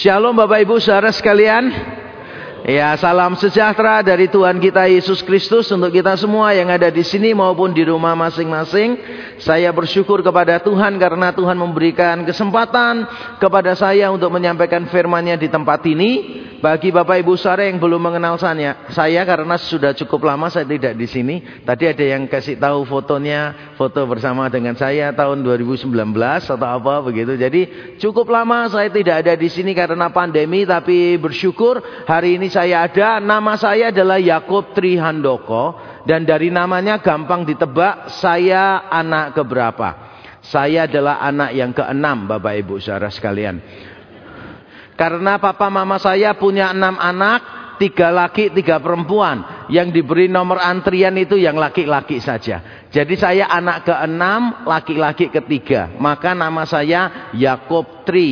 Shalom Bapak Ibu saudara sekalian. Ya, salam sejahtera dari Tuhan kita Yesus Kristus untuk kita semua yang ada di sini maupun di rumah masing-masing. Saya bersyukur kepada Tuhan karena Tuhan memberikan kesempatan kepada saya untuk menyampaikan firman-Nya di tempat ini. Bagi Bapak Ibu saudara yang belum mengenal saya, saya karena sudah cukup lama saya tidak di sini. Tadi ada yang kasih tahu fotonya, foto bersama dengan saya tahun 2019 atau apa begitu. Jadi cukup lama saya tidak ada di sini karena pandemi, tapi bersyukur hari ini saya ada. Nama saya adalah Yakob Trihandoko dan dari namanya gampang ditebak saya anak keberapa. Saya adalah anak yang keenam Bapak Ibu saudara sekalian. Karena papa mama saya punya enam anak, tiga laki, tiga perempuan. Yang diberi nomor antrian itu yang laki-laki saja. Jadi saya anak keenam, laki-laki ketiga. Maka nama saya Yakob Tri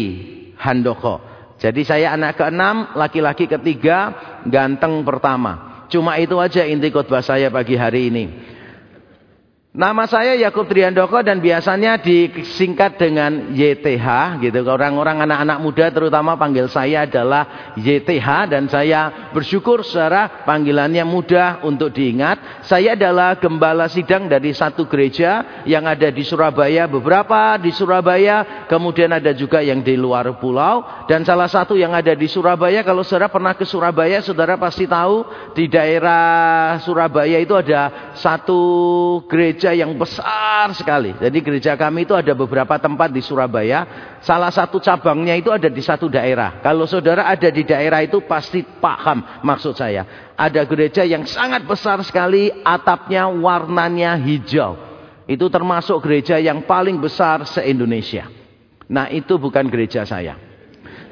Handoko. Jadi saya anak keenam, laki-laki ketiga, ganteng pertama. Cuma itu aja inti khotbah saya pagi hari ini. Nama saya Yakub Triandoko dan biasanya disingkat dengan YTH gitu. Orang-orang anak-anak muda terutama panggil saya adalah YTH dan saya bersyukur secara panggilannya mudah untuk diingat. Saya adalah gembala sidang dari satu gereja yang ada di Surabaya, beberapa di Surabaya, kemudian ada juga yang di luar pulau dan salah satu yang ada di Surabaya kalau saudara pernah ke Surabaya, saudara pasti tahu di daerah Surabaya itu ada satu gereja gereja yang besar sekali. Jadi gereja kami itu ada beberapa tempat di Surabaya. Salah satu cabangnya itu ada di satu daerah. Kalau saudara ada di daerah itu pasti paham maksud saya. Ada gereja yang sangat besar sekali, atapnya warnanya hijau. Itu termasuk gereja yang paling besar se-Indonesia. Nah itu bukan gereja saya.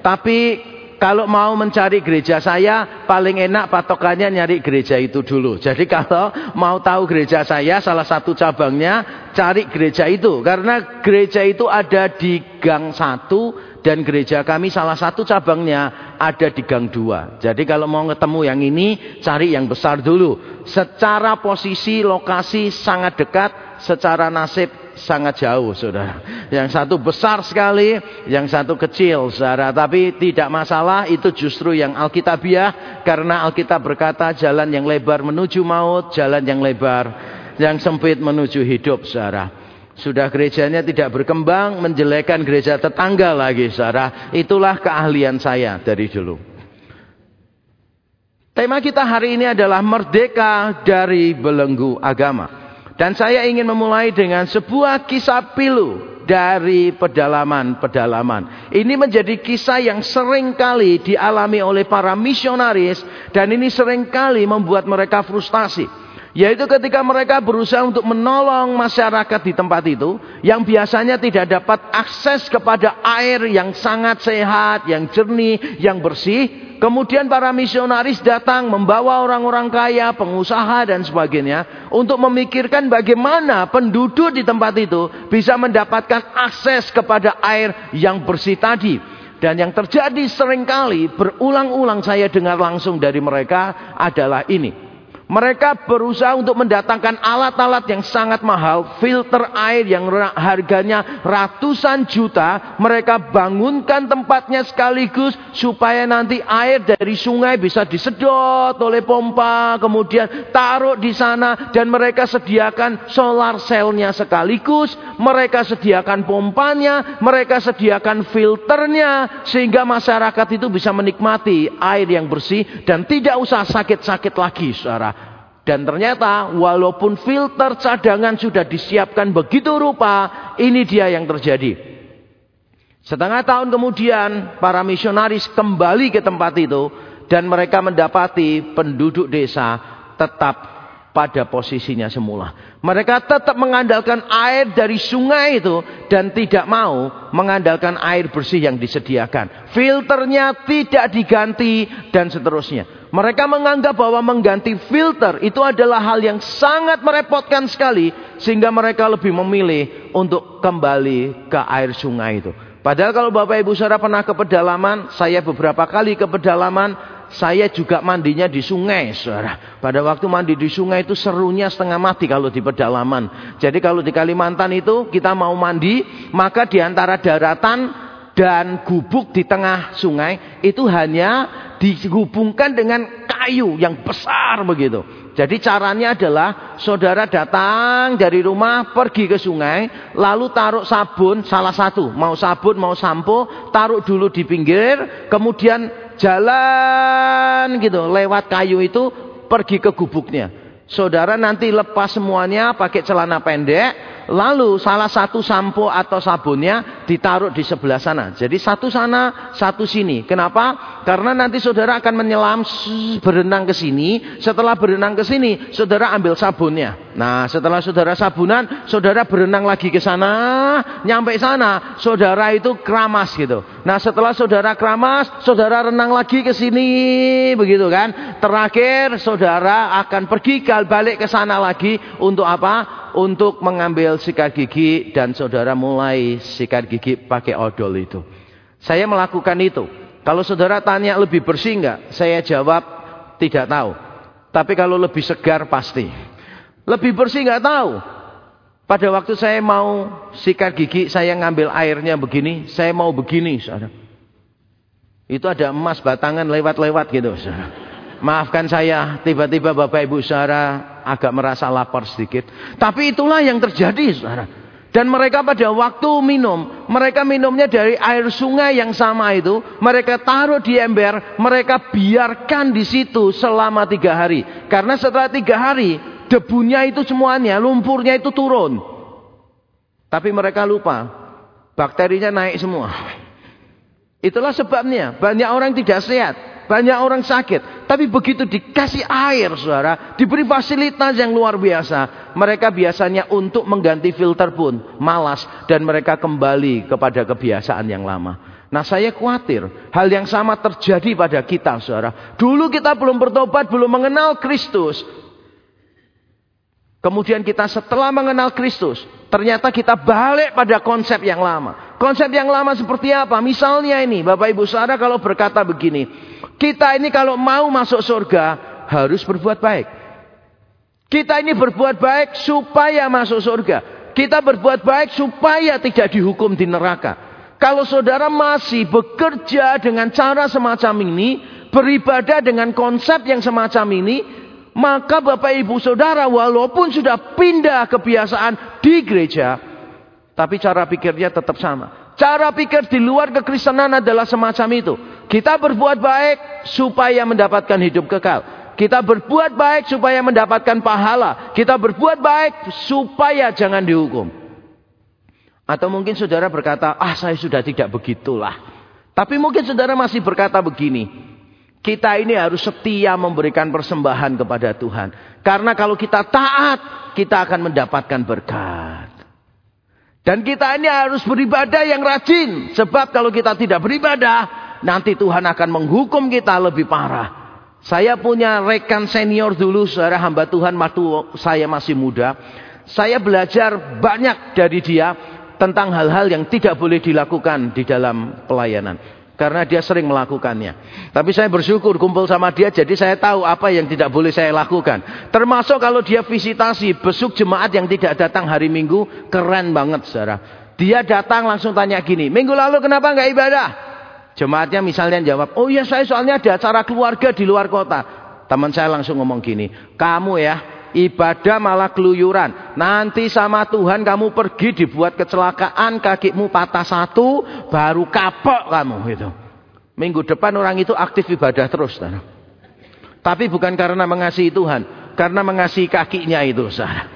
Tapi kalau mau mencari gereja saya, paling enak patokannya nyari gereja itu dulu. Jadi kalau mau tahu gereja saya, salah satu cabangnya, cari gereja itu. Karena gereja itu ada di gang satu, dan gereja kami salah satu cabangnya ada di gang dua. Jadi kalau mau ketemu yang ini, cari yang besar dulu. Secara posisi, lokasi sangat dekat, secara nasib sangat jauh saudara. Yang satu besar sekali, yang satu kecil saudara. Tapi tidak masalah itu justru yang Alkitabiah. Karena Alkitab berkata jalan yang lebar menuju maut, jalan yang lebar yang sempit menuju hidup saudara. Sudah gerejanya tidak berkembang, menjelekan gereja tetangga lagi saudara. Itulah keahlian saya dari dulu. Tema kita hari ini adalah merdeka dari belenggu agama. Dan saya ingin memulai dengan sebuah kisah pilu dari pedalaman-pedalaman. Ini menjadi kisah yang sering kali dialami oleh para misionaris dan ini sering kali membuat mereka frustasi. Yaitu ketika mereka berusaha untuk menolong masyarakat di tempat itu yang biasanya tidak dapat akses kepada air yang sangat sehat, yang jernih, yang bersih, Kemudian para misionaris datang membawa orang-orang kaya, pengusaha dan sebagainya untuk memikirkan bagaimana penduduk di tempat itu bisa mendapatkan akses kepada air yang bersih tadi. Dan yang terjadi sering kali berulang-ulang saya dengar langsung dari mereka adalah ini. Mereka berusaha untuk mendatangkan alat-alat yang sangat mahal, filter air yang harganya ratusan juta. Mereka bangunkan tempatnya sekaligus supaya nanti air dari sungai bisa disedot oleh pompa, kemudian taruh di sana dan mereka sediakan solar cellnya sekaligus, mereka sediakan pompanya, mereka sediakan filternya sehingga masyarakat itu bisa menikmati air yang bersih dan tidak usah sakit-sakit lagi, saudara. Dan ternyata walaupun filter cadangan sudah disiapkan begitu rupa, ini dia yang terjadi. Setengah tahun kemudian para misionaris kembali ke tempat itu dan mereka mendapati penduduk desa tetap pada posisinya semula. Mereka tetap mengandalkan air dari sungai itu dan tidak mau mengandalkan air bersih yang disediakan. Filternya tidak diganti dan seterusnya. Mereka menganggap bahwa mengganti filter itu adalah hal yang sangat merepotkan sekali sehingga mereka lebih memilih untuk kembali ke air sungai itu. Padahal kalau Bapak Ibu Saudara pernah ke pedalaman, saya beberapa kali ke pedalaman, saya juga mandinya di sungai, saudara. Pada waktu mandi di sungai itu serunya setengah mati kalau di pedalaman. Jadi kalau di Kalimantan itu kita mau mandi, maka di antara daratan dan gubuk di tengah sungai itu hanya dihubungkan dengan kayu yang besar begitu. Jadi caranya adalah saudara datang dari rumah pergi ke sungai lalu taruh sabun salah satu mau sabun mau sampo taruh dulu di pinggir kemudian jalan gitu lewat kayu itu pergi ke gubuknya. Saudara nanti lepas semuanya pakai celana pendek Lalu salah satu sampo atau sabunnya ditaruh di sebelah sana. Jadi satu sana, satu sini. Kenapa? Karena nanti saudara akan menyelam berenang ke sini. Setelah berenang ke sini, saudara ambil sabunnya. Nah, setelah saudara sabunan, saudara berenang lagi ke sana. Nyampe sana, saudara itu keramas gitu. Nah, setelah saudara keramas, saudara renang lagi ke sini, begitu kan? Terakhir, saudara akan pergi balik ke sana lagi untuk apa? untuk mengambil sikat gigi dan saudara mulai sikat gigi pakai odol itu. Saya melakukan itu. Kalau saudara tanya lebih bersih enggak? Saya jawab tidak tahu. Tapi kalau lebih segar pasti. Lebih bersih enggak tahu. Pada waktu saya mau sikat gigi, saya ngambil airnya begini, saya mau begini, saudara. Itu ada emas batangan lewat-lewat gitu, saudara. Maafkan saya, tiba-tiba Bapak Ibu saudara agak merasa lapar sedikit. Tapi itulah yang terjadi saudara. Dan mereka pada waktu minum, mereka minumnya dari air sungai yang sama itu. Mereka taruh di ember, mereka biarkan di situ selama tiga hari. Karena setelah tiga hari, debunya itu semuanya, lumpurnya itu turun. Tapi mereka lupa, bakterinya naik semua. Itulah sebabnya banyak orang tidak sehat. Banyak orang sakit. Tapi begitu dikasih air saudara. Diberi fasilitas yang luar biasa. Mereka biasanya untuk mengganti filter pun malas. Dan mereka kembali kepada kebiasaan yang lama. Nah saya khawatir hal yang sama terjadi pada kita saudara. Dulu kita belum bertobat, belum mengenal Kristus. Kemudian kita setelah mengenal Kristus, ternyata kita balik pada konsep yang lama. Konsep yang lama seperti apa? Misalnya ini, Bapak Ibu Saudara kalau berkata begini, kita ini kalau mau masuk surga harus berbuat baik. Kita ini berbuat baik supaya masuk surga. Kita berbuat baik supaya tidak dihukum di neraka. Kalau saudara masih bekerja dengan cara semacam ini, beribadah dengan konsep yang semacam ini, maka Bapak Ibu Saudara walaupun sudah pindah kebiasaan di gereja, tapi cara pikirnya tetap sama. Cara pikir di luar kekristenan adalah semacam itu. Kita berbuat baik supaya mendapatkan hidup kekal. Kita berbuat baik supaya mendapatkan pahala. Kita berbuat baik supaya jangan dihukum. Atau mungkin saudara berkata, ah saya sudah tidak begitulah. Tapi mungkin saudara masih berkata begini. Kita ini harus setia memberikan persembahan kepada Tuhan. Karena kalau kita taat, kita akan mendapatkan berkat. Dan kita ini harus beribadah yang rajin. Sebab kalau kita tidak beribadah, nanti Tuhan akan menghukum kita lebih parah. Saya punya rekan senior dulu, saudara hamba Tuhan waktu saya masih muda. Saya belajar banyak dari dia tentang hal-hal yang tidak boleh dilakukan di dalam pelayanan. Karena dia sering melakukannya. Tapi saya bersyukur kumpul sama dia jadi saya tahu apa yang tidak boleh saya lakukan. Termasuk kalau dia visitasi, besuk jemaat yang tidak datang hari Minggu, keren banget saudara. Dia datang langsung tanya gini, minggu lalu kenapa nggak ibadah? Jemaatnya misalnya jawab, oh iya saya soalnya ada acara keluarga di luar kota. Teman saya langsung ngomong gini, kamu ya ibadah malah keluyuran. Nanti sama Tuhan kamu pergi dibuat kecelakaan, kakimu patah satu, baru kapok kamu itu. Minggu depan orang itu aktif ibadah terus. Saudara. Tapi bukan karena mengasihi Tuhan, karena mengasihi kakinya itu. Saudara.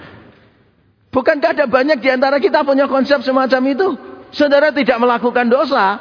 Bukankah ada banyak di antara kita punya konsep semacam itu? Saudara tidak melakukan dosa,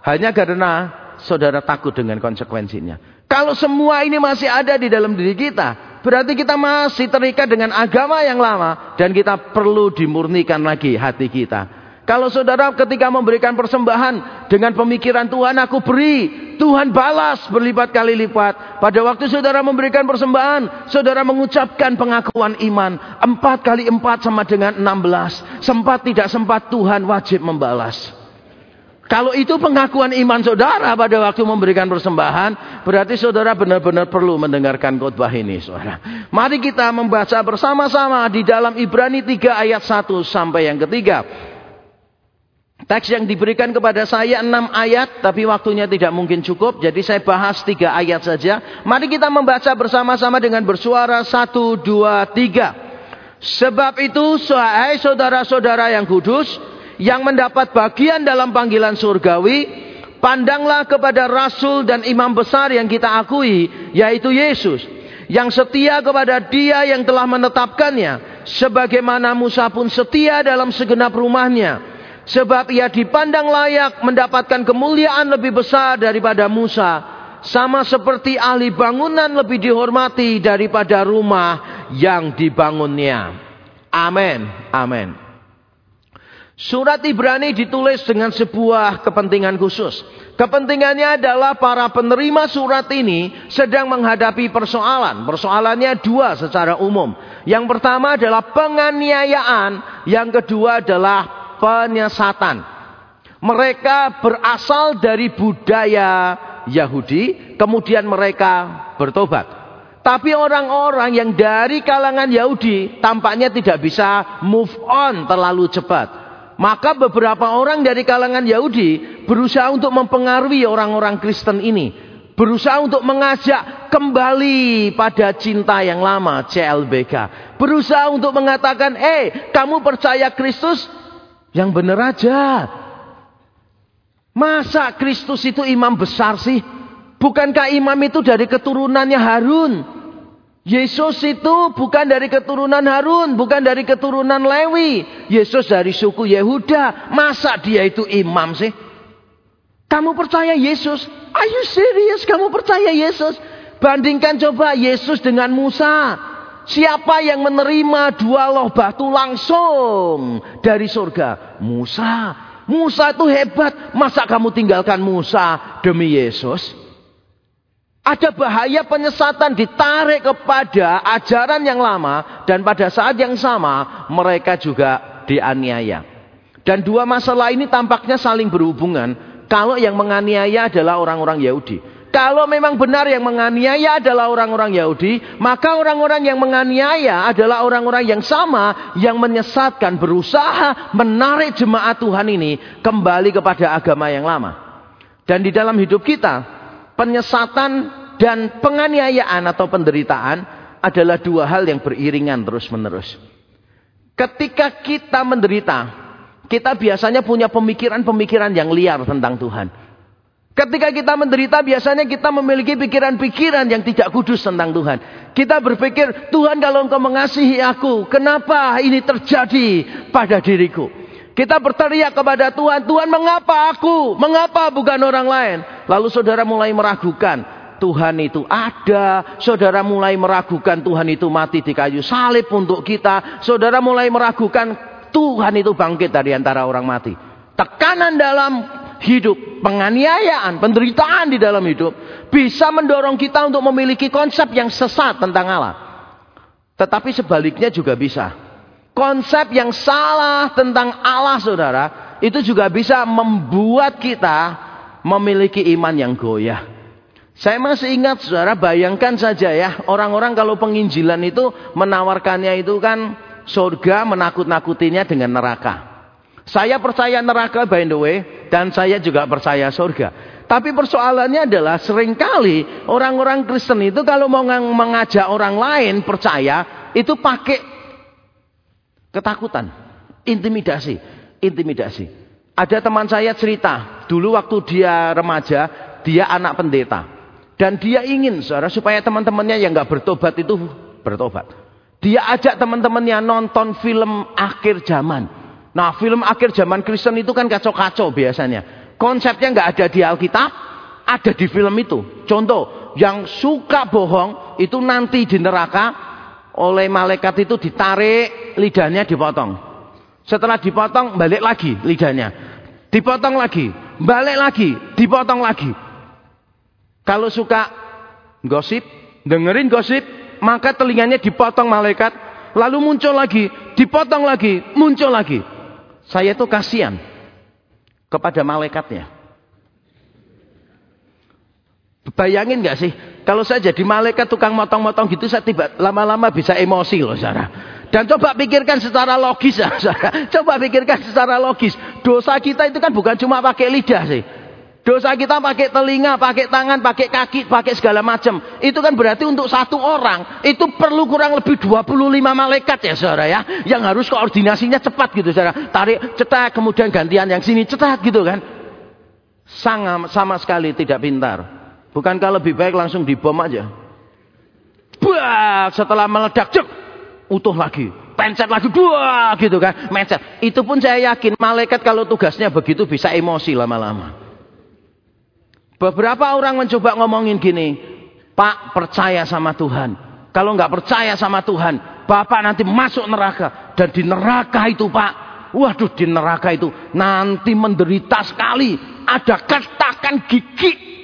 hanya karena saudara takut dengan konsekuensinya. Kalau semua ini masih ada di dalam diri kita, berarti kita masih terikat dengan agama yang lama dan kita perlu dimurnikan lagi hati kita. Kalau saudara ketika memberikan persembahan dengan pemikiran Tuhan aku beri, Tuhan balas berlipat kali lipat. Pada waktu saudara memberikan persembahan, saudara mengucapkan pengakuan iman. Empat kali empat sama dengan enam belas. Sempat tidak sempat Tuhan wajib membalas. Kalau itu pengakuan iman saudara pada waktu memberikan persembahan, berarti saudara benar-benar perlu mendengarkan khotbah ini, saudara. Mari kita membaca bersama-sama di dalam Ibrani 3 ayat 1 sampai yang ketiga. Teks yang diberikan kepada saya enam ayat, tapi waktunya tidak mungkin cukup. Jadi saya bahas tiga ayat saja. Mari kita membaca bersama-sama dengan bersuara satu, dua, tiga. Sebab itu, hai saudara-saudara yang kudus, yang mendapat bagian dalam panggilan surgawi, pandanglah kepada rasul dan imam besar yang kita akui, yaitu Yesus. Yang setia kepada dia yang telah menetapkannya, sebagaimana Musa pun setia dalam segenap rumahnya Sebab ia dipandang layak mendapatkan kemuliaan lebih besar daripada Musa. Sama seperti ahli bangunan lebih dihormati daripada rumah yang dibangunnya. Amin. Amin. Surat Ibrani ditulis dengan sebuah kepentingan khusus. Kepentingannya adalah para penerima surat ini sedang menghadapi persoalan. Persoalannya dua secara umum. Yang pertama adalah penganiayaan, yang kedua adalah penyesatan. Mereka berasal dari budaya Yahudi, kemudian mereka bertobat. Tapi orang-orang yang dari kalangan Yahudi tampaknya tidak bisa move on terlalu cepat. Maka beberapa orang dari kalangan Yahudi berusaha untuk mempengaruhi orang-orang Kristen ini. Berusaha untuk mengajak kembali pada cinta yang lama, CLBK. Berusaha untuk mengatakan, eh kamu percaya Kristus? Yang benar aja. Masa Kristus itu imam besar sih? Bukankah imam itu dari keturunannya Harun? Yesus itu bukan dari keturunan Harun, bukan dari keturunan Lewi. Yesus dari suku Yehuda. Masa dia itu imam sih? Kamu percaya Yesus? Are you serious? Kamu percaya Yesus? Bandingkan coba Yesus dengan Musa. Siapa yang menerima dua loh batu langsung dari surga? Musa. Musa itu hebat. Masa kamu tinggalkan Musa demi Yesus? Ada bahaya penyesatan ditarik kepada ajaran yang lama. Dan pada saat yang sama mereka juga dianiaya. Dan dua masalah ini tampaknya saling berhubungan. Kalau yang menganiaya adalah orang-orang Yahudi. Kalau memang benar yang menganiaya adalah orang-orang Yahudi, maka orang-orang yang menganiaya adalah orang-orang yang sama yang menyesatkan, berusaha menarik jemaat Tuhan ini kembali kepada agama yang lama. Dan di dalam hidup kita, penyesatan dan penganiayaan atau penderitaan adalah dua hal yang beriringan terus-menerus. Ketika kita menderita, kita biasanya punya pemikiran-pemikiran yang liar tentang Tuhan. Ketika kita menderita biasanya kita memiliki pikiran-pikiran yang tidak kudus tentang Tuhan. Kita berpikir, Tuhan kalau engkau mengasihi aku, kenapa ini terjadi pada diriku? Kita berteriak kepada Tuhan, Tuhan mengapa aku? Mengapa bukan orang lain? Lalu saudara mulai meragukan, Tuhan itu ada. Saudara mulai meragukan Tuhan itu mati di kayu salib untuk kita. Saudara mulai meragukan Tuhan itu bangkit dari antara orang mati. Tekanan dalam hidup, penganiayaan, penderitaan di dalam hidup bisa mendorong kita untuk memiliki konsep yang sesat tentang Allah. Tetapi sebaliknya juga bisa. Konsep yang salah tentang Allah saudara, itu juga bisa membuat kita memiliki iman yang goyah. Saya masih ingat saudara, bayangkan saja ya, orang-orang kalau penginjilan itu menawarkannya itu kan surga menakut-nakutinya dengan neraka. Saya percaya neraka by the way. Dan saya juga percaya surga. Tapi persoalannya adalah sering kali orang-orang Kristen itu kalau mau mengajak orang lain percaya. Itu pakai ketakutan. Intimidasi. Intimidasi. Ada teman saya cerita. Dulu waktu dia remaja. Dia anak pendeta. Dan dia ingin saudara supaya teman-temannya yang gak bertobat itu bertobat. Dia ajak teman-temannya nonton film akhir zaman. Nah film akhir zaman Kristen itu kan kacau-kacau biasanya. Konsepnya nggak ada di Alkitab, ada di film itu. Contoh, yang suka bohong itu nanti di neraka oleh malaikat itu ditarik lidahnya dipotong. Setelah dipotong balik lagi lidahnya. Dipotong lagi, balik lagi, dipotong lagi. Kalau suka gosip, dengerin gosip, maka telinganya dipotong malaikat, lalu muncul lagi, dipotong lagi, muncul lagi. Saya itu kasihan kepada malaikatnya. Bayangin gak sih, kalau saya jadi malaikat tukang motong-motong gitu, saya tiba lama-lama bisa emosi loh, saudara. Dan coba pikirkan secara logis, ya, saudara. Coba pikirkan secara logis. dosa kita itu kan bukan cuma pakai lidah sih. Dosa kita pakai telinga, pakai tangan, pakai kaki, pakai segala macam. Itu kan berarti untuk satu orang. Itu perlu kurang lebih 25 malaikat ya saudara ya. Yang harus koordinasinya cepat gitu saudara. Tarik cetak, kemudian gantian yang sini cetak gitu kan. Sangat sama sekali tidak pintar. Bukankah lebih baik langsung dibom aja? Bah, setelah meledak, cek, utuh lagi. Pencet lagi, dua gitu kan. Mencet. Itu pun saya yakin malaikat kalau tugasnya begitu bisa emosi lama-lama. Beberapa orang mencoba ngomongin gini, Pak percaya sama Tuhan. Kalau nggak percaya sama Tuhan, Bapak nanti masuk neraka. Dan di neraka itu Pak, waduh di neraka itu nanti menderita sekali. Ada ketakan gigi.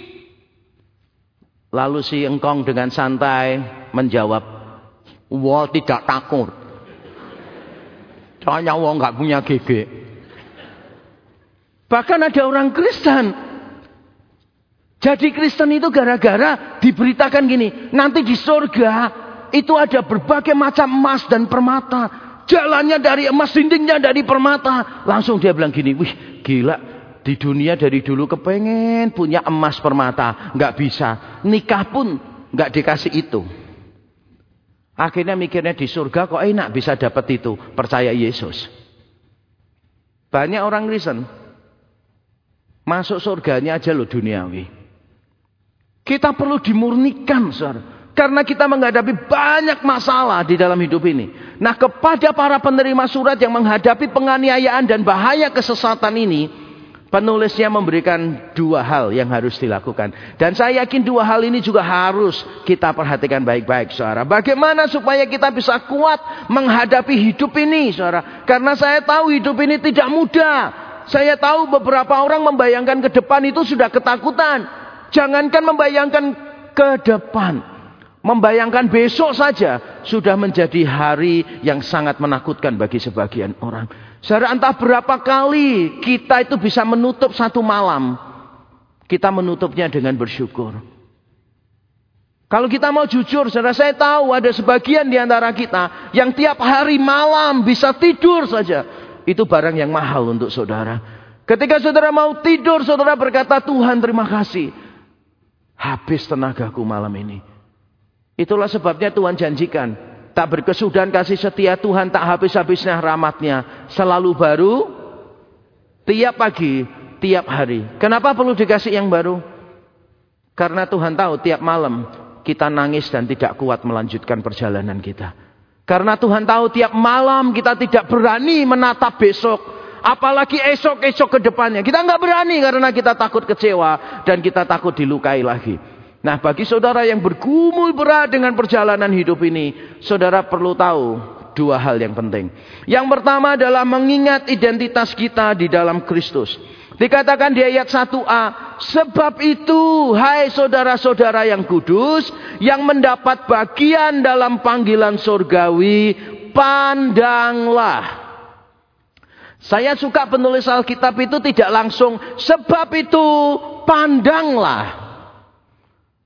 Lalu si engkong dengan santai menjawab, Wah tidak takut. Soalnya wong nggak punya gigi. Bahkan ada orang Kristen jadi Kristen itu gara-gara diberitakan gini, nanti di surga itu ada berbagai macam emas dan permata. Jalannya dari emas, dindingnya dari permata. Langsung dia bilang gini, wih gila, di dunia dari dulu kepengen punya emas permata, nggak bisa. Nikah pun nggak dikasih itu. Akhirnya mikirnya di surga kok enak bisa dapat itu, percaya Yesus. Banyak orang Kristen masuk surganya aja loh duniawi. Kita perlu dimurnikan, saudara. Karena kita menghadapi banyak masalah di dalam hidup ini. Nah kepada para penerima surat yang menghadapi penganiayaan dan bahaya kesesatan ini. Penulisnya memberikan dua hal yang harus dilakukan. Dan saya yakin dua hal ini juga harus kita perhatikan baik-baik saudara. Bagaimana supaya kita bisa kuat menghadapi hidup ini saudara. Karena saya tahu hidup ini tidak mudah. Saya tahu beberapa orang membayangkan ke depan itu sudah ketakutan. Jangankan membayangkan ke depan. Membayangkan besok saja sudah menjadi hari yang sangat menakutkan bagi sebagian orang. Saudara entah berapa kali kita itu bisa menutup satu malam. Kita menutupnya dengan bersyukur. Kalau kita mau jujur, saudara saya tahu ada sebagian di antara kita yang tiap hari malam bisa tidur saja. Itu barang yang mahal untuk saudara. Ketika saudara mau tidur, saudara berkata, Tuhan terima kasih. Habis tenagaku malam ini. Itulah sebabnya Tuhan janjikan. Tak berkesudahan kasih setia Tuhan tak habis-habisnya rahmatnya. Selalu baru. Tiap pagi, tiap hari. Kenapa perlu dikasih yang baru? Karena Tuhan tahu tiap malam kita nangis dan tidak kuat melanjutkan perjalanan kita. Karena Tuhan tahu tiap malam kita tidak berani menatap besok. Apalagi esok-esok ke depannya. Kita nggak berani karena kita takut kecewa dan kita takut dilukai lagi. Nah bagi saudara yang bergumul berat dengan perjalanan hidup ini. Saudara perlu tahu dua hal yang penting. Yang pertama adalah mengingat identitas kita di dalam Kristus. Dikatakan di ayat 1a. Sebab itu hai saudara-saudara yang kudus. Yang mendapat bagian dalam panggilan surgawi. Pandanglah saya suka penulis Alkitab itu tidak langsung sebab itu pandanglah.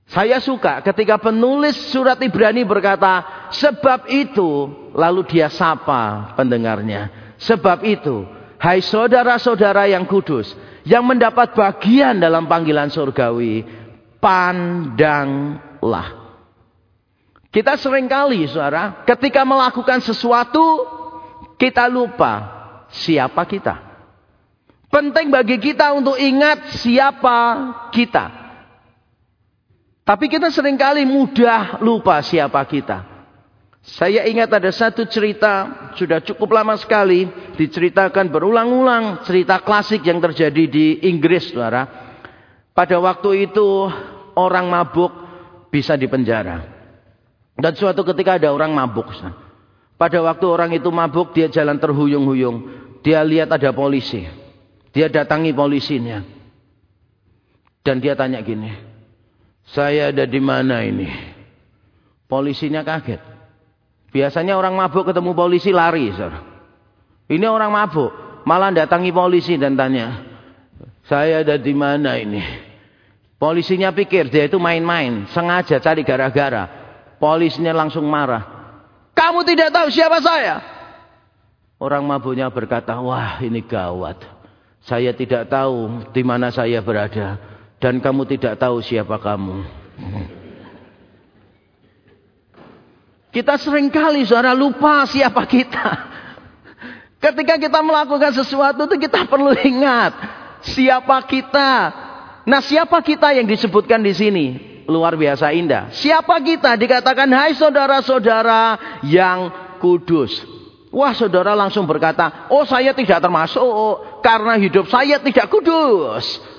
Saya suka ketika penulis surat Ibrani berkata sebab itu lalu dia sapa pendengarnya. Sebab itu hai saudara-saudara yang kudus yang mendapat bagian dalam panggilan surgawi pandanglah. Kita sering kali saudara ketika melakukan sesuatu kita lupa siapa kita. Penting bagi kita untuk ingat siapa kita. Tapi kita sering kali mudah lupa siapa kita. Saya ingat ada satu cerita, sudah cukup lama sekali, diceritakan berulang-ulang, cerita klasik yang terjadi di Inggris, saudara. Pada waktu itu orang mabuk bisa dipenjara. Dan suatu ketika ada orang mabuk. Pada waktu orang itu mabuk, dia jalan terhuyung-huyung. Dia lihat ada polisi. Dia datangi polisinya. Dan dia tanya gini. Saya ada di mana ini? Polisinya kaget. Biasanya orang mabuk ketemu polisi lari. Sir. Ini orang mabuk. Malah datangi polisi dan tanya. Saya ada di mana ini? Polisinya pikir dia itu main-main. Sengaja cari gara-gara. Polisinya langsung marah. Kamu tidak tahu siapa saya? Orang mabuknya berkata, wah ini gawat. Saya tidak tahu di mana saya berada. Dan kamu tidak tahu siapa kamu. Kita sering kali saudara lupa siapa kita. Ketika kita melakukan sesuatu itu kita perlu ingat siapa kita. Nah, siapa kita yang disebutkan di sini? Luar biasa indah. Siapa kita? Dikatakan, "Hai saudara-saudara yang kudus." Wah, saudara langsung berkata, "Oh, saya tidak termasuk karena hidup saya tidak kudus."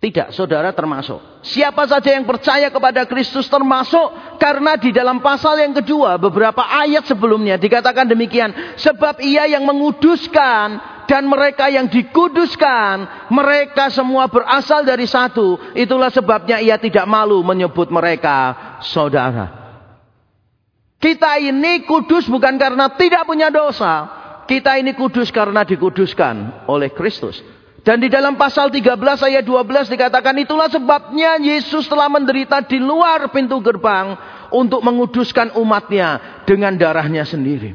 Tidak, saudara termasuk. Siapa saja yang percaya kepada Kristus termasuk karena di dalam pasal yang kedua beberapa ayat sebelumnya dikatakan demikian. Sebab ia yang menguduskan dan mereka yang dikuduskan mereka semua berasal dari satu. Itulah sebabnya ia tidak malu menyebut mereka saudara. Kita ini kudus bukan karena tidak punya dosa. Kita ini kudus karena dikuduskan oleh Kristus. Dan di dalam pasal 13 ayat 12 dikatakan itulah sebabnya Yesus telah menderita di luar pintu gerbang untuk menguduskan umatnya dengan darahnya sendiri.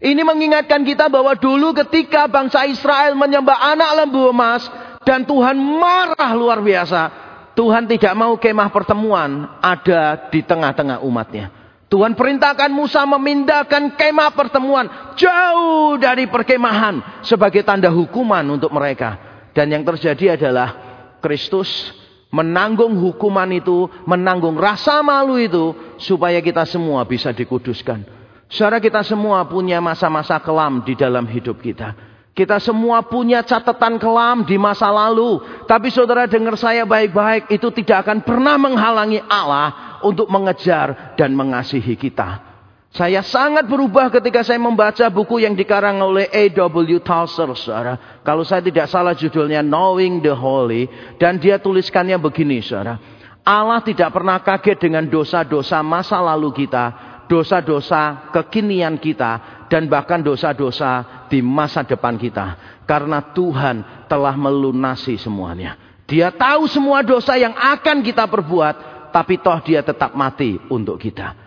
Ini mengingatkan kita bahwa dulu ketika bangsa Israel menyembah anak lembu emas dan Tuhan marah luar biasa. Tuhan tidak mau kemah pertemuan ada di tengah-tengah umatnya. Tuhan perintahkan Musa memindahkan kemah pertemuan jauh dari perkemahan sebagai tanda hukuman untuk mereka. Dan yang terjadi adalah Kristus menanggung hukuman itu, menanggung rasa malu itu supaya kita semua bisa dikuduskan. Saudara kita semua punya masa-masa kelam di dalam hidup kita. Kita semua punya catatan kelam di masa lalu. Tapi saudara dengar saya baik-baik. Itu tidak akan pernah menghalangi Allah untuk mengejar dan mengasihi kita. Saya sangat berubah ketika saya membaca buku yang dikarang oleh A.W. Tozer, saudara. Kalau saya tidak salah judulnya Knowing the Holy. Dan dia tuliskannya begini, saudara. Allah tidak pernah kaget dengan dosa-dosa masa lalu kita. Dosa-dosa kekinian kita. Dan bahkan dosa-dosa di masa depan kita. Karena Tuhan telah melunasi semuanya. Dia tahu semua dosa yang akan kita perbuat tapi toh dia tetap mati untuk kita.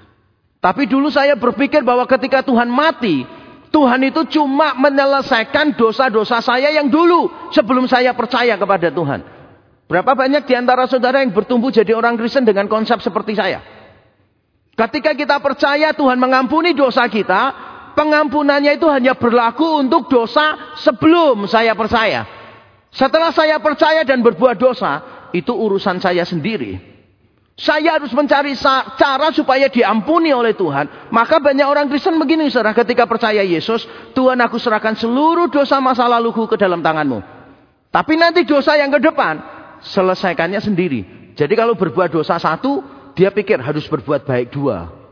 Tapi dulu saya berpikir bahwa ketika Tuhan mati, Tuhan itu cuma menyelesaikan dosa-dosa saya yang dulu sebelum saya percaya kepada Tuhan. Berapa banyak di antara saudara yang bertumbuh jadi orang Kristen dengan konsep seperti saya? Ketika kita percaya Tuhan mengampuni dosa kita, pengampunannya itu hanya berlaku untuk dosa sebelum saya percaya. Setelah saya percaya dan berbuat dosa, itu urusan saya sendiri. Saya harus mencari cara supaya diampuni oleh Tuhan. Maka banyak orang Kristen begini saudara ketika percaya Yesus. Tuhan aku serahkan seluruh dosa masa laluku ke dalam tanganmu. Tapi nanti dosa yang ke depan. Selesaikannya sendiri. Jadi kalau berbuat dosa satu. Dia pikir harus berbuat baik dua.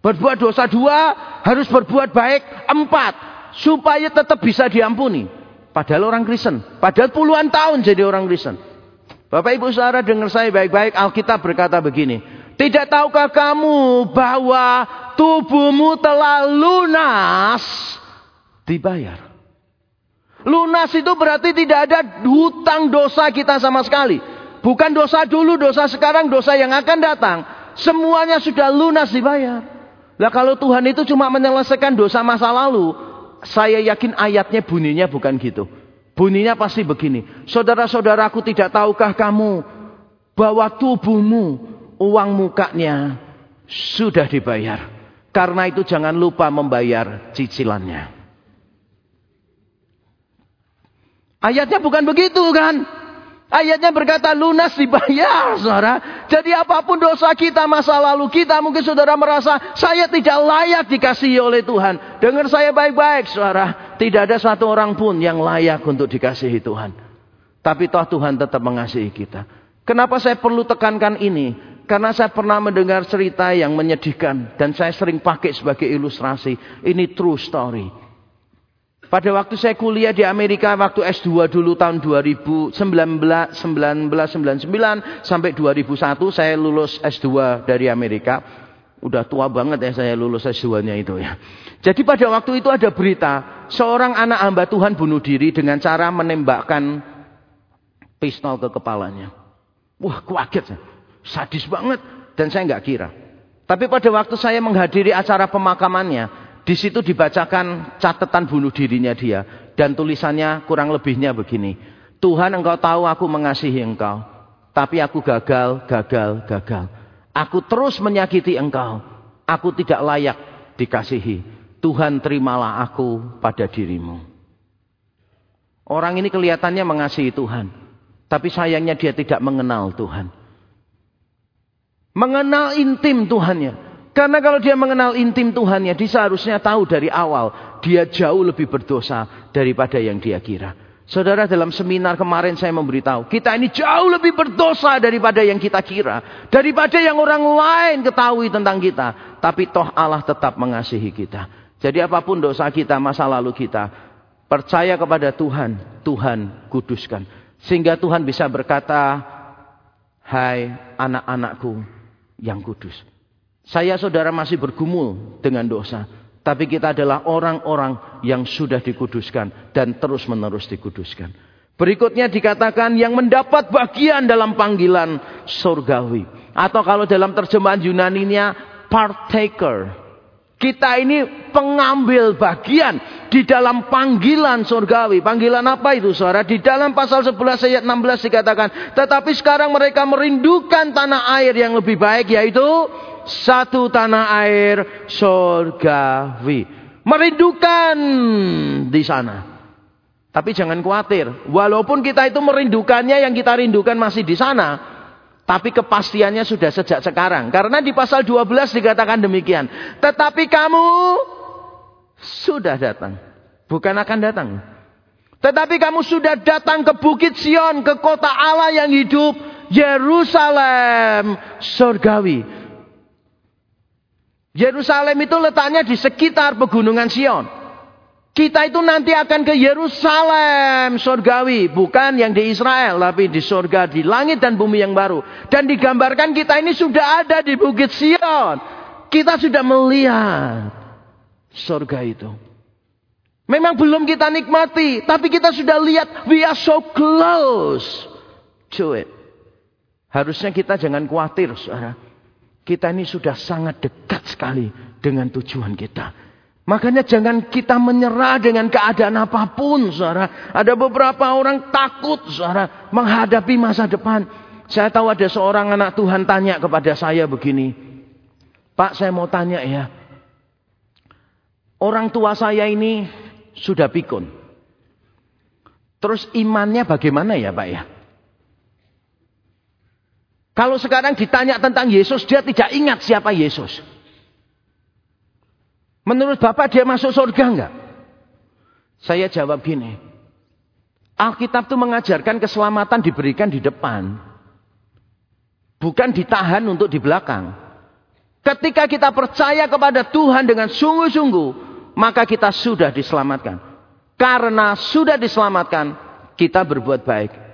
Berbuat dosa dua. Harus berbuat baik empat. Supaya tetap bisa diampuni. Padahal orang Kristen. Padahal puluhan tahun jadi orang Kristen. Bapak Ibu Saudara dengar saya baik-baik. Alkitab berkata begini. Tidak tahukah kamu bahwa tubuhmu telah lunas dibayar. Lunas itu berarti tidak ada hutang dosa kita sama sekali. Bukan dosa dulu, dosa sekarang, dosa yang akan datang. Semuanya sudah lunas dibayar. Lah kalau Tuhan itu cuma menyelesaikan dosa masa lalu, saya yakin ayatnya bunyinya bukan gitu. Bunyinya pasti begini. Saudara-saudaraku tidak tahukah kamu bahwa tubuhmu, uang mukanya sudah dibayar. Karena itu jangan lupa membayar cicilannya. Ayatnya bukan begitu kan? Ayatnya berkata lunas dibayar, saudara. Jadi apa pun dosa kita masa lalu kita, mungkin saudara merasa saya tidak layak dikasihi oleh Tuhan. Dengar saya baik-baik, saudara. Tidak ada satu orang pun yang layak untuk dikasihi Tuhan. Tapi toh Tuhan tetap mengasihi kita. Kenapa saya perlu tekankan ini? Karena saya pernah mendengar cerita yang menyedihkan dan saya sering pakai sebagai ilustrasi. Ini true story. Pada waktu saya kuliah di Amerika, waktu S2 dulu tahun 2019, 1999 sampai 2001 saya lulus S2 dari Amerika. Udah tua banget ya saya lulus S2-nya itu ya. Jadi pada waktu itu ada berita, seorang anak hamba Tuhan bunuh diri dengan cara menembakkan pistol ke kepalanya. Wah, kaget. Sadis banget dan saya nggak kira. Tapi pada waktu saya menghadiri acara pemakamannya, di situ dibacakan catatan bunuh dirinya dia. Dan tulisannya kurang lebihnya begini. Tuhan engkau tahu aku mengasihi engkau. Tapi aku gagal, gagal, gagal. Aku terus menyakiti engkau. Aku tidak layak dikasihi. Tuhan terimalah aku pada dirimu. Orang ini kelihatannya mengasihi Tuhan. Tapi sayangnya dia tidak mengenal Tuhan. Mengenal intim Tuhannya. Karena kalau dia mengenal intim Tuhannya, dia seharusnya tahu dari awal dia jauh lebih berdosa daripada yang dia kira. Saudara dalam seminar kemarin saya memberitahu, kita ini jauh lebih berdosa daripada yang kita kira. Daripada yang orang lain ketahui tentang kita. Tapi toh Allah tetap mengasihi kita. Jadi apa pun dosa kita, masa lalu kita, percaya kepada Tuhan, Tuhan kuduskan. Sehingga Tuhan bisa berkata, hai anak-anakku yang kudus. Saya saudara masih bergumul dengan dosa. Tapi kita adalah orang-orang yang sudah dikuduskan dan terus menerus dikuduskan. Berikutnya dikatakan yang mendapat bagian dalam panggilan surgawi. Atau kalau dalam terjemahan Yunaninya partaker. Kita ini pengambil bagian di dalam panggilan surgawi. Panggilan apa itu saudara? Di dalam pasal 11 ayat 16 dikatakan. Tetapi sekarang mereka merindukan tanah air yang lebih baik yaitu satu tanah air surgawi. Merindukan di sana. Tapi jangan khawatir. Walaupun kita itu merindukannya yang kita rindukan masih di sana. Tapi kepastiannya sudah sejak sekarang. Karena di pasal 12 dikatakan demikian. Tetapi kamu sudah datang. Bukan akan datang. Tetapi kamu sudah datang ke Bukit Sion, ke kota Allah yang hidup. Yerusalem surgawi. Yerusalem itu letaknya di sekitar pegunungan Sion. Kita itu nanti akan ke Yerusalem surgawi. Bukan yang di Israel. Tapi di surga, di langit dan bumi yang baru. Dan digambarkan kita ini sudah ada di Bukit Sion. Kita sudah melihat surga itu. Memang belum kita nikmati. Tapi kita sudah lihat. We are so close to it. Harusnya kita jangan khawatir saudara. Kita ini sudah sangat dekat sekali dengan tujuan kita. Makanya jangan kita menyerah dengan keadaan apa pun, saudara. Ada beberapa orang takut, saudara, menghadapi masa depan. Saya tahu ada seorang anak Tuhan tanya kepada saya begini. Pak, saya mau tanya ya. Orang tua saya ini sudah pikun. Terus imannya bagaimana ya Pak ya? Kalau sekarang ditanya tentang Yesus, dia tidak ingat siapa Yesus. Menurut Bapak dia masuk surga enggak? Saya jawab gini. Alkitab itu mengajarkan keselamatan diberikan di depan. Bukan ditahan untuk di belakang. Ketika kita percaya kepada Tuhan dengan sungguh-sungguh, maka kita sudah diselamatkan. Karena sudah diselamatkan, kita berbuat baik.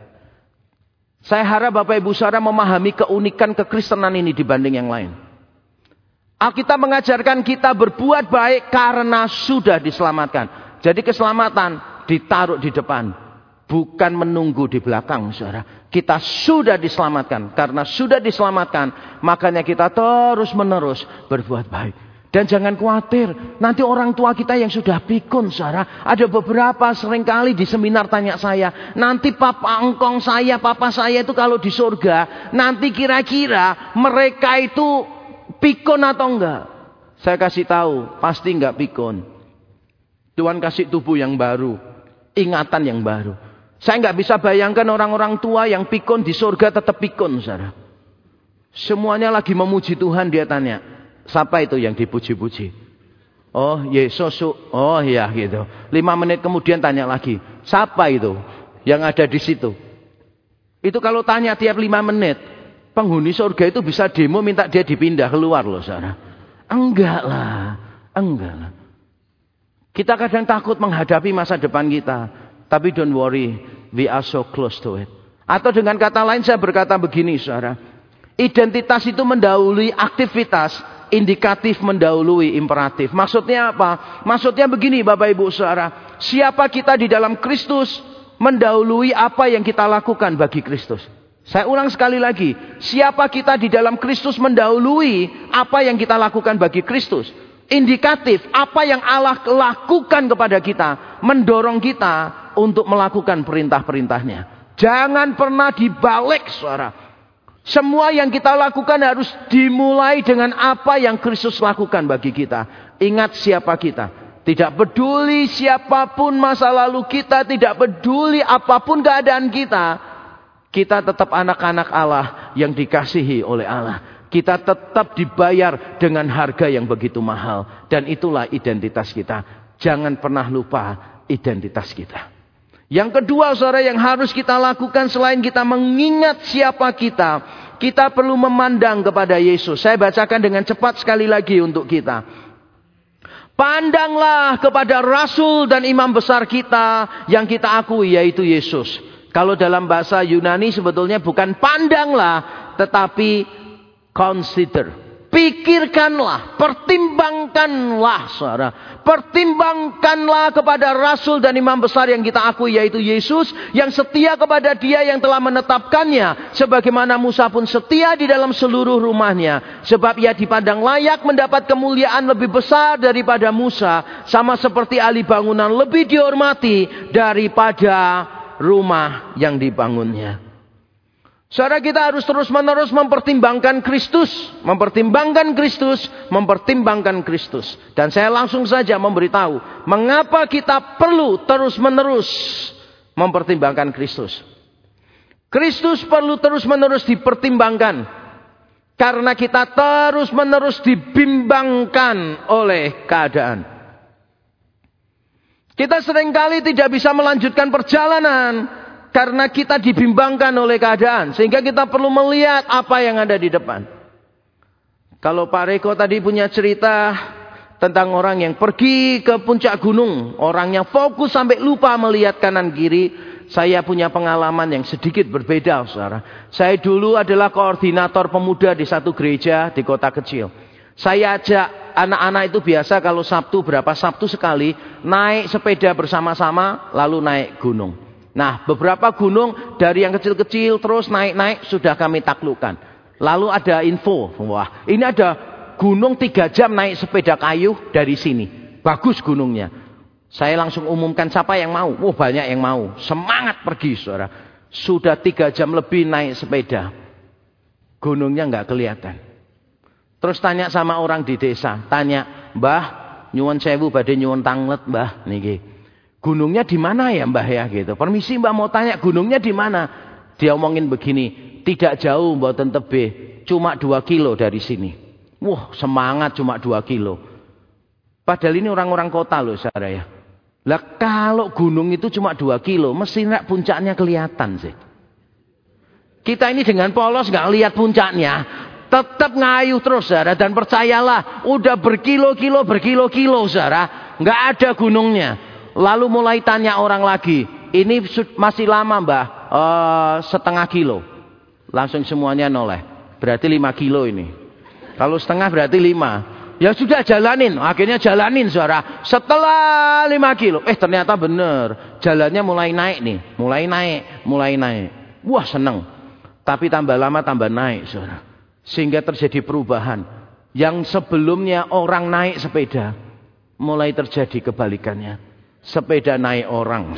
Saya harap Bapak Ibu Saudara memahami keunikan kekristenan ini dibanding yang lain. Alkitab mengajarkan kita berbuat baik karena sudah diselamatkan. Jadi keselamatan ditaruh di depan. Bukan menunggu di belakang saudara. Kita sudah diselamatkan. Karena sudah diselamatkan. Makanya kita terus menerus berbuat baik. Dan jangan khawatir, nanti orang tua kita yang sudah pikun, saudara. Ada beberapa sering kali di seminar tanya saya, nanti papa engkong saya, papa saya itu kalau di surga, nanti kira-kira mereka itu pikun atau enggak? Saya kasih tahu, pasti enggak pikun. Tuhan kasih tubuh yang baru, ingatan yang baru. Saya enggak bisa bayangkan orang-orang tua yang pikun di surga tetap pikun, saudara. Semuanya lagi memuji Tuhan, dia tanya. Siapa itu yang dipuji-puji? Oh, Yesus. Oh, ya gitu. Lima menit kemudian tanya lagi. Siapa itu yang ada di situ? Itu kalau tanya tiap lima menit. Penghuni surga itu bisa demo minta dia dipindah keluar loh saudara. Enggak lah. Enggak lah. Kita kadang takut menghadapi masa depan kita. Tapi don't worry. We are so close to it. Atau dengan kata lain saya berkata begini saudara. Identitas itu mendahului aktivitas indikatif mendahului imperatif. Maksudnya apa? Maksudnya begini Bapak Ibu Saudara. Siapa kita di dalam Kristus mendahului apa yang kita lakukan bagi Kristus. Saya ulang sekali lagi. Siapa kita di dalam Kristus mendahului apa yang kita lakukan bagi Kristus. Indikatif apa yang Allah lakukan kepada kita. Mendorong kita untuk melakukan perintah-perintahnya. Jangan pernah dibalik suara. Semua yang kita lakukan harus dimulai dengan apa yang Kristus lakukan bagi kita. Ingat siapa kita. Tidak peduli siapa pun masa lalu kita, tidak peduli apa pun keadaan kita. Kita tetap anak-anak Allah yang dikasihi oleh Allah. Kita tetap dibayar dengan harga yang begitu mahal. Dan itulah identitas kita. Jangan pernah lupa identitas kita. Yang kedua saudara yang harus kita lakukan selain kita mengingat siapa kita. Kita perlu memandang kepada Yesus. Saya bacakan dengan cepat sekali lagi untuk kita. Pandanglah kepada rasul dan imam besar kita yang kita akui yaitu Yesus. Kalau dalam bahasa Yunani sebetulnya bukan pandanglah tetapi consider. Pikirkanlah, pertimbangkanlah saudara. Pertimbangkanlah kepada rasul dan imam besar yang kita akui yaitu Yesus. Yang setia kepada dia yang telah menetapkannya. Sebagaimana Musa pun setia di dalam seluruh rumahnya. Sebab ia dipandang layak mendapat kemuliaan lebih besar daripada Musa. Sama seperti ahli bangunan lebih dihormati daripada rumah yang dibangunnya. Saudara kita harus terus-menerus mempertimbangkan Kristus, mempertimbangkan Kristus, mempertimbangkan Kristus. Dan saya langsung saja memberitahu mengapa kita perlu terus-menerus mempertimbangkan Kristus. Kristus perlu terus-menerus dipertimbangkan karena kita terus-menerus dibimbangkan oleh keadaan. Kita sering kali tidak bisa melanjutkan perjalanan karena kita dibimbangkan oleh keadaan. Sehingga kita perlu melihat apa yang ada di depan. Kalau Pak Reko tadi punya cerita tentang orang yang pergi ke puncak gunung. Orang yang fokus sampai lupa melihat kanan kiri. Saya punya pengalaman yang sedikit berbeda saudara. Saya dulu adalah koordinator pemuda di satu gereja di kota kecil. Saya ajak anak-anak itu biasa kalau Sabtu berapa Sabtu sekali naik sepeda bersama-sama lalu naik gunung. Nah, beberapa gunung dari yang kecil-kecil terus naik-naik sudah kami taklukkan. Lalu ada info, wah ini ada gunung tiga jam naik sepeda kayu dari sini. Bagus gunungnya. Saya langsung umumkan siapa yang mau. Oh banyak yang mau. Semangat pergi saudara. Sudah tiga jam lebih naik sepeda. Gunungnya nggak kelihatan. Terus tanya sama orang di desa. Tanya, mbah nyuwun sewu badai nyuwun tanglet mbah. Niki. Gunungnya di mana ya Mbah ya gitu. Permisi Mbah mau tanya gunungnya di mana? Dia omongin begini, tidak jauh mboten tebe, cuma dua kilo dari sini. Wah, semangat cuma dua kilo. Padahal ini orang-orang kota loh saudara ya. Lah kalau gunung itu cuma dua kilo, mesti nak puncaknya kelihatan sih. Kita ini dengan polos nggak lihat puncaknya, tetap ngayuh terus saudara dan percayalah, udah berkilo-kilo berkilo-kilo saudara, nggak ada gunungnya. Lalu mulai tanya orang lagi, ini masih lama mbah, uh, setengah kilo. Langsung semuanya noleh. Berarti lima kilo ini. Kalau setengah berarti lima. Ya sudah jalanin, akhirnya jalanin suara. Setelah lima kilo, eh ternyata benar. Jalannya mulai naik nih, mulai naik, mulai naik. Wah seneng. Tapi tambah lama tambah naik suara. Sehingga terjadi perubahan. Yang sebelumnya orang naik sepeda, mulai terjadi kebalikannya sepeda naik orang.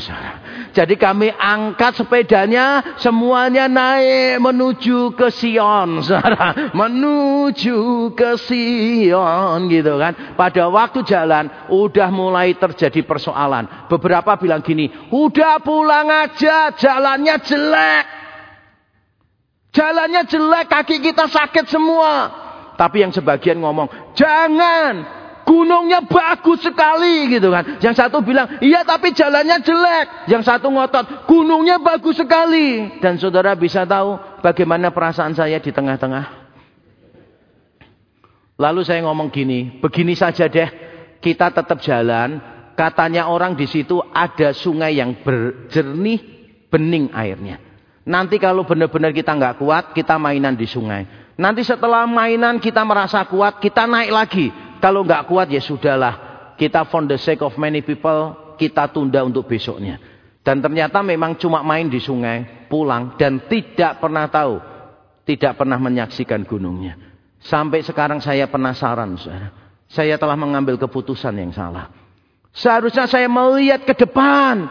Jadi kami angkat sepedanya semuanya naik menuju ke Sion, saudara. Menuju ke Sion gitu kan. Pada waktu jalan udah mulai terjadi persoalan. Beberapa bilang gini, "Udah pulang aja, jalannya jelek." Jalannya jelek, kaki kita sakit semua. Tapi yang sebagian ngomong, "Jangan, Gunungnya bagus sekali gitu kan. Yang satu bilang, iya tapi jalannya jelek. Yang satu ngotot, gunungnya bagus sekali. Dan saudara bisa tahu bagaimana perasaan saya di tengah-tengah. Lalu saya ngomong gini, begini saja deh, kita tetap jalan. Katanya orang di situ ada sungai yang berjernih, bening airnya. Nanti kalau benar-benar kita nggak kuat, kita mainan di sungai. Nanti setelah mainan kita merasa kuat, kita naik lagi. Kalau nggak kuat ya sudahlah. Kita for the sake of many people, kita tunda untuk besoknya. Dan ternyata memang cuma main di sungai, pulang dan tidak pernah tahu, tidak pernah menyaksikan gunungnya. Sampai sekarang saya penasaran, saudara. Saya telah mengambil keputusan yang salah. Seharusnya saya melihat ke depan.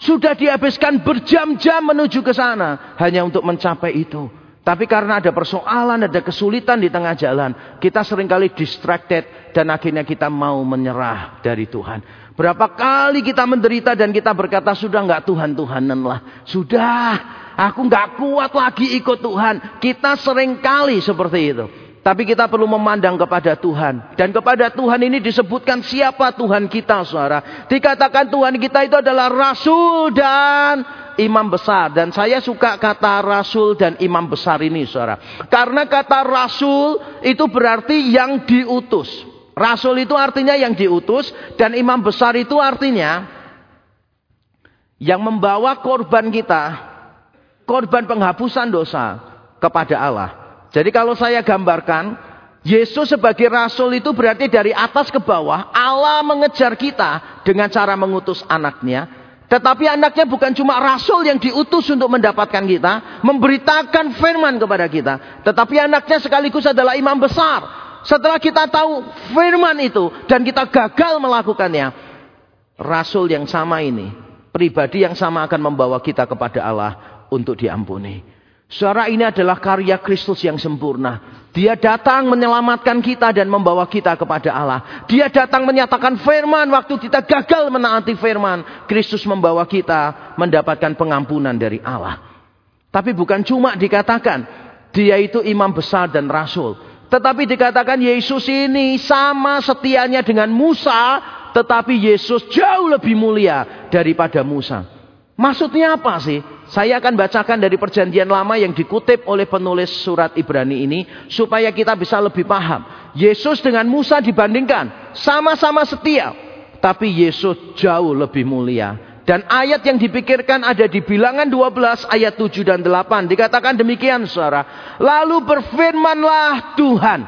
Sudah dihabiskan berjam-jam menuju ke sana. Hanya untuk mencapai itu. Tapi karena ada persoalan, ada kesulitan di tengah jalan. Kita sering kali distracted. Dan akhirnya kita mau menyerah dari Tuhan. Berapa kali kita menderita dan kita berkata, sudah nggak Tuhan-Tuhanan lah. Sudah, aku nggak kuat lagi ikut Tuhan. Kita sering kali seperti itu. Tapi kita perlu memandang kepada Tuhan. Dan kepada Tuhan ini disebutkan siapa Tuhan kita, saudara. Dikatakan Tuhan kita itu adalah Rasul dan imam besar. Dan saya suka kata Rasul dan imam besar ini, saudara. Karena kata Rasul itu berarti yang diutus. Rasul itu artinya yang diutus dan imam besar itu artinya yang membawa korban kita, korban penghapusan dosa kepada Allah. Jadi kalau saya gambarkan, Yesus sebagai rasul itu berarti dari atas ke bawah, Allah mengejar kita dengan cara mengutus anaknya. Tetapi anaknya bukan cuma rasul yang diutus untuk mendapatkan kita, memberitakan firman kepada kita. Tetapi anaknya sekaligus adalah imam besar setelah kita tahu firman itu dan kita gagal melakukannya, rasul yang sama ini, pribadi yang sama akan membawa kita kepada Allah untuk diampuni. Suara ini adalah karya Kristus yang sempurna. Dia datang menyelamatkan kita dan membawa kita kepada Allah. Dia datang menyatakan firman waktu kita gagal menaati firman. Kristus membawa kita mendapatkan pengampunan dari Allah. Tapi bukan cuma dikatakan dia itu imam besar dan rasul. Tetapi dikatakan Yesus ini sama setianya dengan Musa, tetapi Yesus jauh lebih mulia daripada Musa. Maksudnya apa sih? Saya akan bacakan dari perjanjian lama yang dikutip oleh penulis surat Ibrani ini supaya kita bisa lebih paham. Yesus dengan Musa dibandingkan sama-sama setia, tapi Yesus jauh lebih mulia dan ayat yang dipikirkan ada di bilangan 12 ayat 7 dan 8. Dikatakan demikian saudara. Lalu berfirmanlah Tuhan.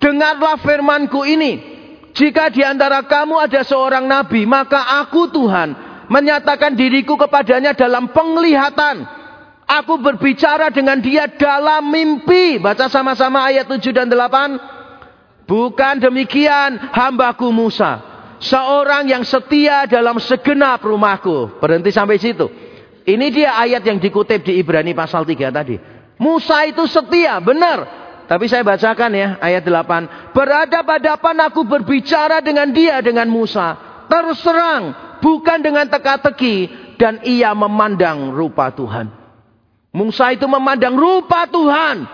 Dengarlah firmanku ini. Jika di antara kamu ada seorang nabi, maka aku Tuhan menyatakan diriku kepadanya dalam penglihatan. Aku berbicara dengan dia dalam mimpi. Baca sama-sama ayat 7 dan 8. Bukan demikian hambaku Musa seorang yang setia dalam segenap rumahku. Berhenti sampai situ. Ini dia ayat yang dikutip di Ibrani pasal 3 tadi. Musa itu setia, benar. Tapi saya bacakan ya ayat 8. Berhadapan-hadapan aku berbicara dengan dia dengan Musa. Terserang, bukan dengan teka-teki. Dan ia memandang rupa Tuhan. Musa itu memandang rupa Tuhan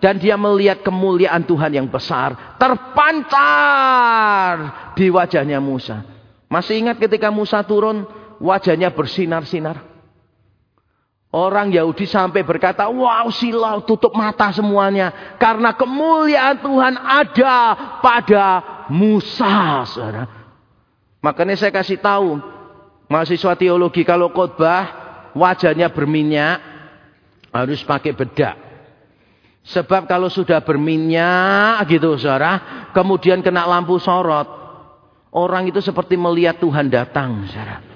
dan dia melihat kemuliaan Tuhan yang besar terpancar di wajahnya Musa. Masih ingat ketika Musa turun wajahnya bersinar-sinar? Orang Yahudi sampai berkata, wow silau tutup mata semuanya. Karena kemuliaan Tuhan ada pada Musa. Saudara. Makanya saya kasih tahu, mahasiswa teologi kalau khotbah wajahnya berminyak, harus pakai bedak. Sebab kalau sudah berminyak gitu saudara, kemudian kena lampu sorot, orang itu seperti melihat Tuhan datang saudara.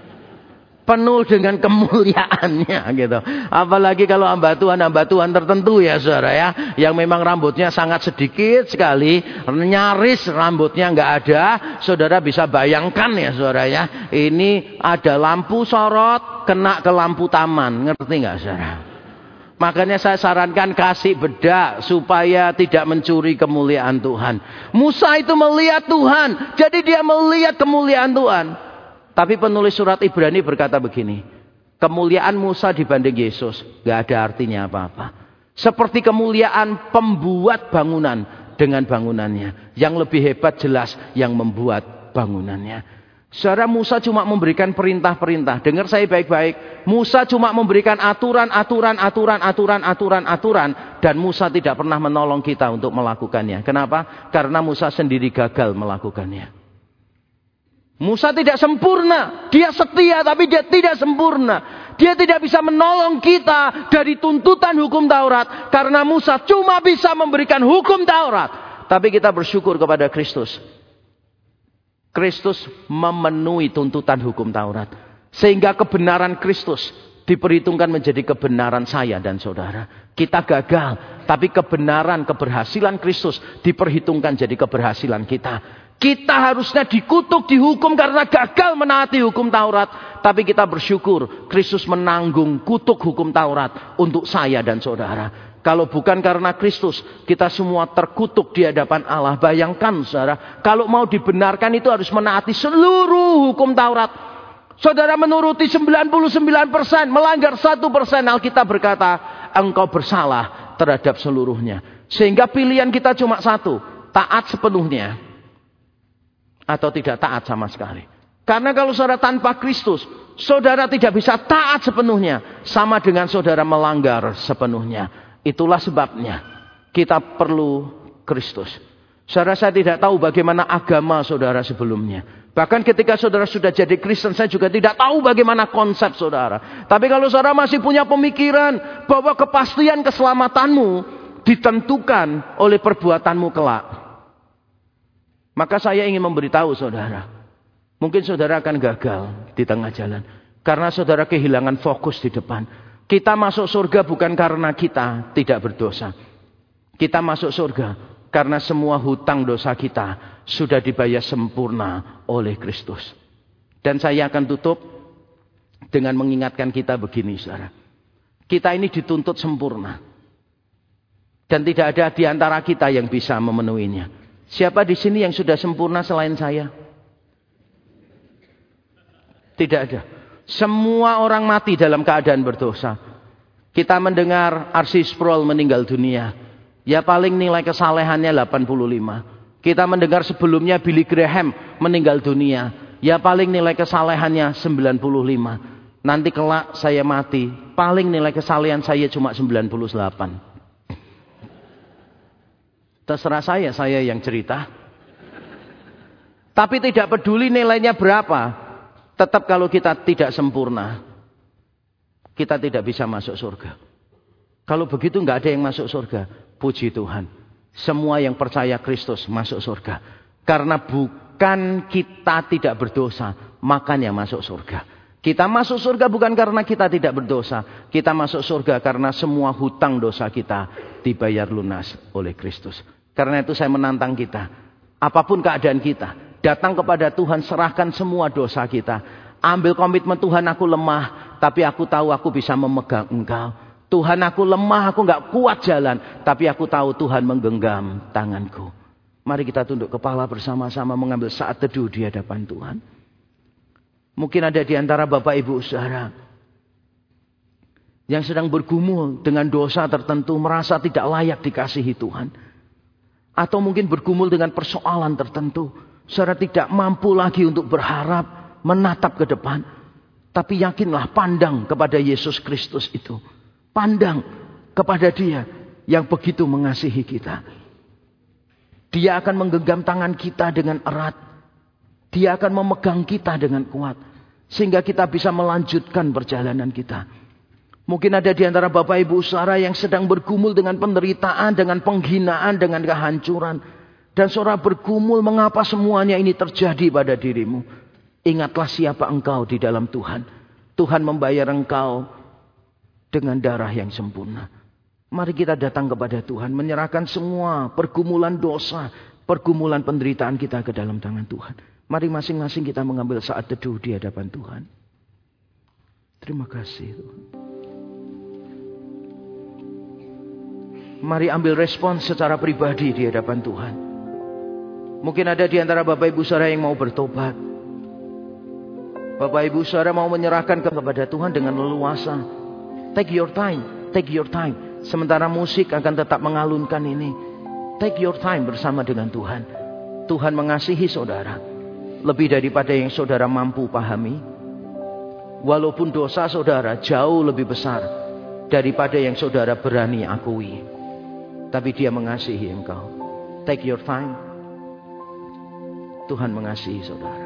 Penuh dengan kemuliaannya gitu. Apalagi kalau hamba Tuhan, hamba Tuhan tertentu ya saudara ya. Yang memang rambutnya sangat sedikit sekali. Nyaris rambutnya nggak ada. Saudara bisa bayangkan ya saudara ya. Ini ada lampu sorot, kena ke lampu taman. Ngerti nggak saudara? Makanya saya sarankan kasih bedak supaya tidak mencuri kemuliaan Tuhan. Musa itu melihat Tuhan, jadi dia melihat kemuliaan Tuhan. Tapi penulis surat Ibrani berkata begini, kemuliaan Musa dibanding Yesus gak ada artinya apa-apa. Seperti kemuliaan pembuat bangunan dengan bangunannya. Yang lebih hebat jelas yang membuat bangunannya. Saudara Musa cuma memberikan perintah-perintah. Dengar saya baik-baik. Musa cuma memberikan aturan, aturan, aturan, aturan, aturan, aturan. Dan Musa tidak pernah menolong kita untuk melakukannya. Kenapa? Karena Musa sendiri gagal melakukannya. Musa tidak sempurna. Dia setia tapi dia tidak sempurna. Dia tidak bisa menolong kita dari tuntutan hukum Taurat. Karena Musa cuma bisa memberikan hukum Taurat. Tapi kita bersyukur kepada Kristus. Kristus memenuhi tuntutan hukum Taurat. Sehingga kebenaran Kristus diperhitungkan menjadi kebenaran saya dan saudara. Kita gagal, tapi kebenaran, keberhasilan Kristus diperhitungkan jadi keberhasilan kita. Kita harusnya dikutuk, dihukum karena gagal menaati hukum Taurat. Tapi kita bersyukur Kristus menanggung kutuk hukum Taurat untuk saya dan saudara. Kalau bukan karena Kristus, kita semua terkutuk di hadapan Allah. Bayangkan saudara, kalau mau dibenarkan itu harus menaati seluruh hukum Taurat. Saudara menuruti 99%, melanggar 1%. Alkitab berkata, engkau bersalah terhadap seluruhnya. Sehingga pilihan kita cuma satu, taat sepenuhnya atau tidak taat sama sekali. Karena kalau saudara tanpa Kristus, saudara tidak bisa taat sepenuhnya. Sama dengan saudara melanggar sepenuhnya. Itulah sebabnya kita perlu Kristus. Saudara saya tidak tahu bagaimana agama saudara sebelumnya. Bahkan ketika saudara sudah jadi Kristen, saya juga tidak tahu bagaimana konsep saudara. Tapi kalau saudara masih punya pemikiran bahwa kepastian keselamatanmu ditentukan oleh perbuatanmu kelak. Maka saya ingin memberitahu saudara. Mungkin saudara akan gagal di tengah jalan. Karena saudara kehilangan fokus di depan. Kita masuk surga bukan karena kita tidak berdosa. Kita masuk surga karena semua hutang dosa kita sudah dibayar sempurna oleh Kristus. Dan saya akan tutup dengan mengingatkan kita begini saudara. Kita ini dituntut sempurna. Dan tidak ada di antara kita yang bisa memenuhinya. Siapa di sini yang sudah sempurna selain saya? Tidak ada. Semua orang mati dalam keadaan berdosa. Kita mendengar Arsis Sproul meninggal dunia. Ya paling nilai kesalehannya 85. Kita mendengar sebelumnya Billy Graham meninggal dunia. Ya paling nilai kesalehannya 95. Nanti kelak saya mati. Paling nilai kesalehan saya cuma 98. Terserah saya, saya yang cerita. Tapi tidak peduli nilainya berapa. Tetap kalau kita tidak sempurna. Kita tidak bisa masuk surga. Kalau begitu nggak ada yang masuk surga. Puji Tuhan. Semua yang percaya Kristus masuk surga. Karena bukan kita tidak berdosa. Makanya masuk surga. Kita masuk surga bukan karena kita tidak berdosa. Kita masuk surga karena semua hutang dosa kita dibayar lunas oleh Kristus. Karena itu saya menantang kita. Apa pun keadaan kita. Datang kepada Tuhan, serahkan semua dosa kita. Ambil komitmen Tuhan aku lemah. Tapi aku tahu aku bisa memegang engkau. Tuhan aku lemah, aku nggak kuat jalan. Tapi aku tahu Tuhan menggenggam tanganku. Mari kita tunduk kepala bersama-sama mengambil saat teduh di hadapan Tuhan. Mungkin ada di antara Bapak Ibu Saudara yang sedang bergumul dengan dosa tertentu, merasa tidak layak dikasihi Tuhan. Atau mungkin bergumul dengan persoalan tertentu. Saudara tidak mampu lagi untuk berharap, menatap ke depan. Tapi yakinlah pandang kepada Yesus Kristus itu. Pandang kepada dia yang begitu mengasihi kita. Dia akan menggenggam tangan kita dengan erat. Dia akan memegang kita dengan kuat. Sehingga kita bisa melanjutkan perjalanan kita. Mungkin ada di antara Bapak Ibu saudara yang sedang bergumul dengan penderitaan, dengan penghinaan, dengan kehancuran. Dan saudara bergumul mengapa semuanya ini terjadi pada dirimu. Ingatlah siapa engkau di dalam Tuhan. Tuhan membayar engkau dengan darah yang sempurna. Mari kita datang kepada Tuhan. Menyerahkan semua pergumulan dosa. Pergumulan penderitaan kita ke dalam tangan Tuhan. Mari masing-masing kita mengambil saat teduh di hadapan Tuhan. Terima kasih Tuhan. Mari ambil respon secara pribadi di hadapan Tuhan. Mungkin ada di antara Bapak Ibu Saudara yang mau bertobat. Bapak Ibu Saudara mau menyerahkan kepada Tuhan dengan leluasa. Take your time, take your time. Sementara musik akan tetap mengalunkan ini. Take your time bersama dengan Tuhan. Tuhan mengasihi saudara. Lebih daripada yang saudara mampu pahami. Walaupun dosa saudara jauh lebih besar daripada yang saudara berani akui. Tapi dia mengasihi engkau. Take your time. Tuhan mengasihi saudara.